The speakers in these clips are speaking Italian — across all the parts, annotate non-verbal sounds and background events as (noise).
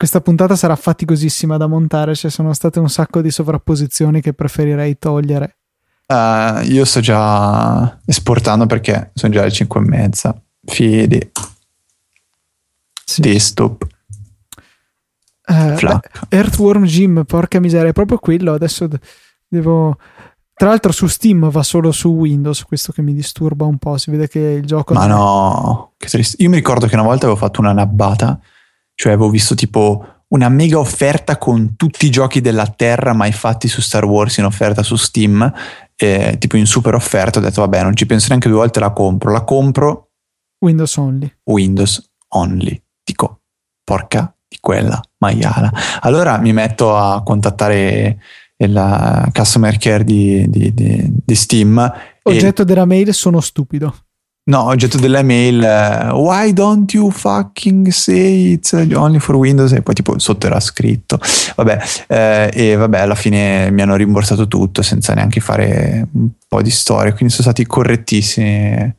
questa puntata sarà faticosissima da montare, ci sono state un sacco di sovrapposizioni che preferirei togliere. Uh, io sto già esportando perché sono già le 5 e mezza. Fidi. Sì. Distop. Uh, beh, Earthworm Jim, porca miseria, è proprio quello. Adesso devo. Tra l'altro su Steam va solo su Windows, questo che mi disturba un po'. Si vede che il gioco. Ma no, che triste. Io mi ricordo che una volta avevo fatto una nabbata, cioè avevo visto tipo una mega offerta con tutti i giochi della Terra mai fatti su Star Wars in offerta su Steam, eh, tipo in super offerta. Ho detto, vabbè, non ci penso neanche due volte, la compro. La compro. Windows only. Windows only. Dico, porca di quella maiala. Allora mi metto a contattare il customer care di, di, di, di Steam. Oggetto e... della mail sono stupido. No, oggetto della mail, uh, why don't you fucking say it's only for Windows? E poi tipo sotto era scritto. Vabbè, eh, e vabbè, alla fine mi hanno rimborsato tutto senza neanche fare un po' di storia, quindi sono stati correttissimi.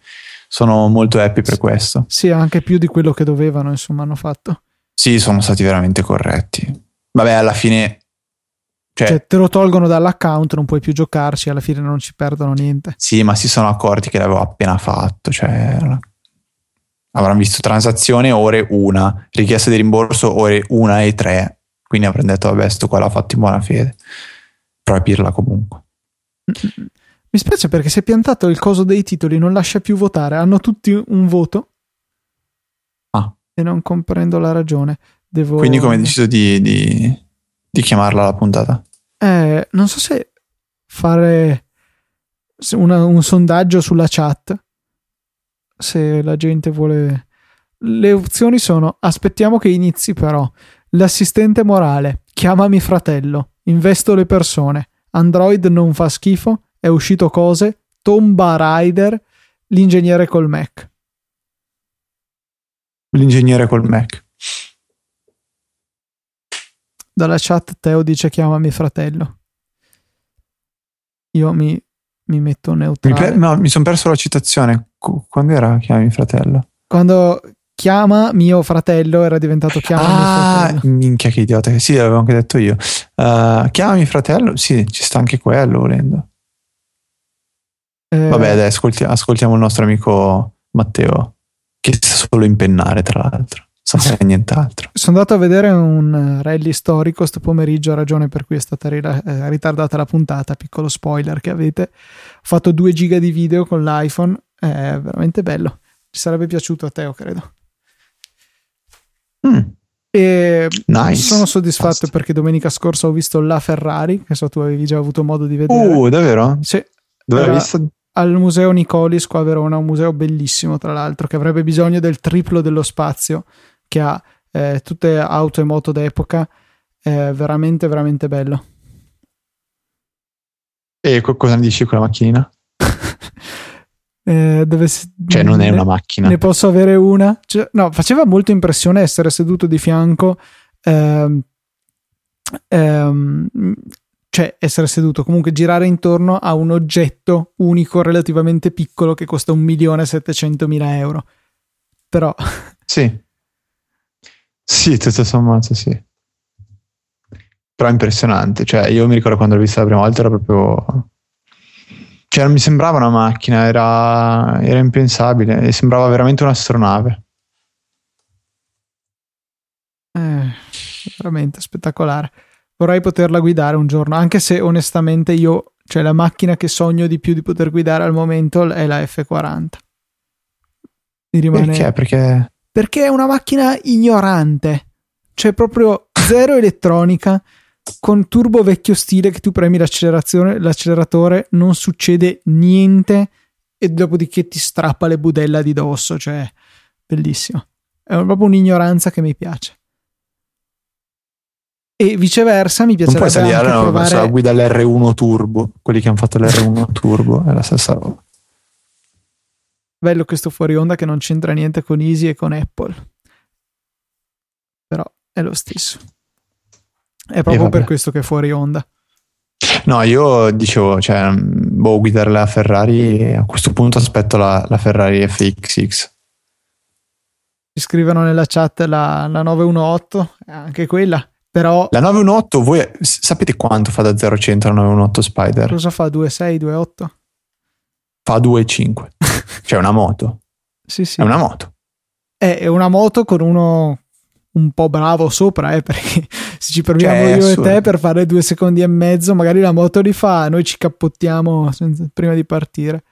Sono molto happy per questo. Sì, anche più di quello che dovevano, insomma, hanno fatto. Sì, sono stati veramente corretti. Vabbè, alla fine cioè, cioè, te lo tolgono dall'account, non puoi più giocarci, alla fine non ci perdono niente. Sì, ma si sono accorti che l'avevo appena fatto, cioè avranno visto transazione ore una, richiesta di rimborso ore una e tre, quindi avranno detto vabbè sto qua l'ha fatto in buona fede, però è pirla comunque. Mi spiace perché si è piantato il coso dei titoli, non lascia più votare, hanno tutti un voto ah. e non comprendo la ragione. Devo... Quindi come hai deciso di, di di chiamarla la puntata? Eh, non so se fare una, un sondaggio sulla chat, se la gente vuole... Le opzioni sono aspettiamo che inizi però, l'assistente morale, chiamami fratello, investo le persone, Android non fa schifo, è uscito cose, Tomba Rider, l'ingegnere col Mac. L'ingegnere col Mac. Dalla chat Teo dice chiamami fratello. Io mi, mi metto neutrale. Mi, no, mi sono perso la citazione. Quando era chiamami fratello? Quando chiama mio fratello era diventato chiamami ah, fratello. minchia che idiota. Sì, l'avevo anche detto io. Uh, chiamami fratello? Sì, ci sta anche quello volendo. Eh, Vabbè, dai, ascolti, ascoltiamo il nostro amico Matteo, che sa solo impennare, tra l'altro senza (laughs) fare nient'altro. Sono andato a vedere un rally storico sto pomeriggio, ragione per cui è stata eh, ritardata la puntata, piccolo spoiler che avete. Ho fatto due giga di video con l'iPhone, è veramente bello. Ci sarebbe piaciuto a Teo, credo. Mm. E nice. sono soddisfatto Basta. perché domenica scorsa ho visto la Ferrari, che so tu avevi già avuto modo di vedere. Uh, davvero? Sì. Dove l'hai visto? Al museo Nicolis qua a Verona, un museo bellissimo tra l'altro, che avrebbe bisogno del triplo dello spazio che ha eh, tutte auto e moto d'epoca, è veramente, veramente bello. E cosa ne dici con la macchinina? (laughs) eh, dove cioè, non è una macchina. Ne posso avere una? Cioè, no, faceva molto impressione essere seduto di fianco. Ehm, ehm, cioè essere seduto, comunque girare intorno a un oggetto unico relativamente piccolo che costa 1.700.000 euro. Però... Sì. Sì, tutto sommato sì. Però è impressionante. Cioè, io mi ricordo quando l'ho vista la prima volta era proprio... Cioè, non mi sembrava una macchina, era, era impensabile. Sembrava veramente un'astronave. Eh, veramente spettacolare. Vorrei poterla guidare un giorno, anche se onestamente io, cioè la macchina che sogno di più di poter guidare al momento è la F40. Mi rimane... Perché? Perché perché è una macchina ignorante. C'è proprio zero elettronica con turbo vecchio stile che tu premi l'acceleratore, non succede niente e dopodiché ti strappa le budella di dosso, cioè bellissimo. È proprio un'ignoranza che mi piace. E viceversa mi piacerebbe non puoi salire, no, provare... la guida l'R1 Turbo, quelli che hanno fatto l'R1 Turbo, è la stessa roba. Bello questo fuori onda che non c'entra niente con Easy e con Apple. Però è lo stesso. È proprio per questo che è fuori onda. No, io dicevo, cioè, boh, guidare la Ferrari, a questo punto aspetto la, la Ferrari FXX. ci scrivono nella chat la, la 918, anche quella. Però La 918, voi sapete quanto fa da 0 a 100 la 918 Spider? cosa fa 26, 28? Fa 2,5. Cioè una moto. Sì, sì. È una moto. È una moto con uno un po' bravo sopra, eh, (laughs) perché se ci proviamo Cioè, io assurdo. e te per fare due secondi e mezzo, magari la moto li fa, noi ci cappottiamo senza- prima di partire.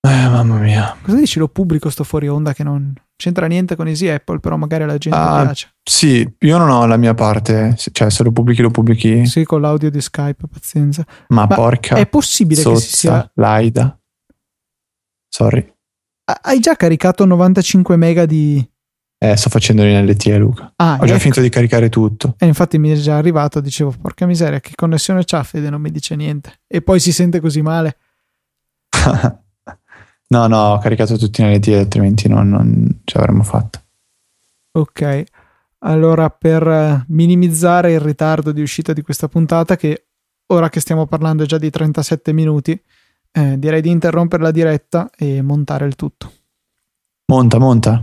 Eh, mamma mia. Cosa dici? Lo pubblico sto fuori onda che non c'entra niente con Easy Apple, però magari alla gente Ah, piace. Sì, io non ho la mia parte. Se- Cioè, se lo pubblichi, lo pubblichi. Sì, con l'audio di Skype, pazienza. Ma, Ma porca. È possibile che si sia... Sozza, Laida. Sorry. Hai già caricato 95 mega di... Eh, sto facendo l'NLT, Luca. Ah, Ho già ecco. finito di caricare tutto. E infatti mi è già arrivato, dicevo, porca miseria, che connessione c'ha Fede, non mi dice niente. E poi si sente così male. (laughs) no, no, ho caricato tutti in LTE, altrimenti non, non ci avremmo fatto. Ok, allora per eh, minimizzare il ritardo di uscita di questa puntata, che ora che stiamo parlando è già di 37 minuti, eh, direi di interrompere la diretta e montare il tutto. Monta, monta.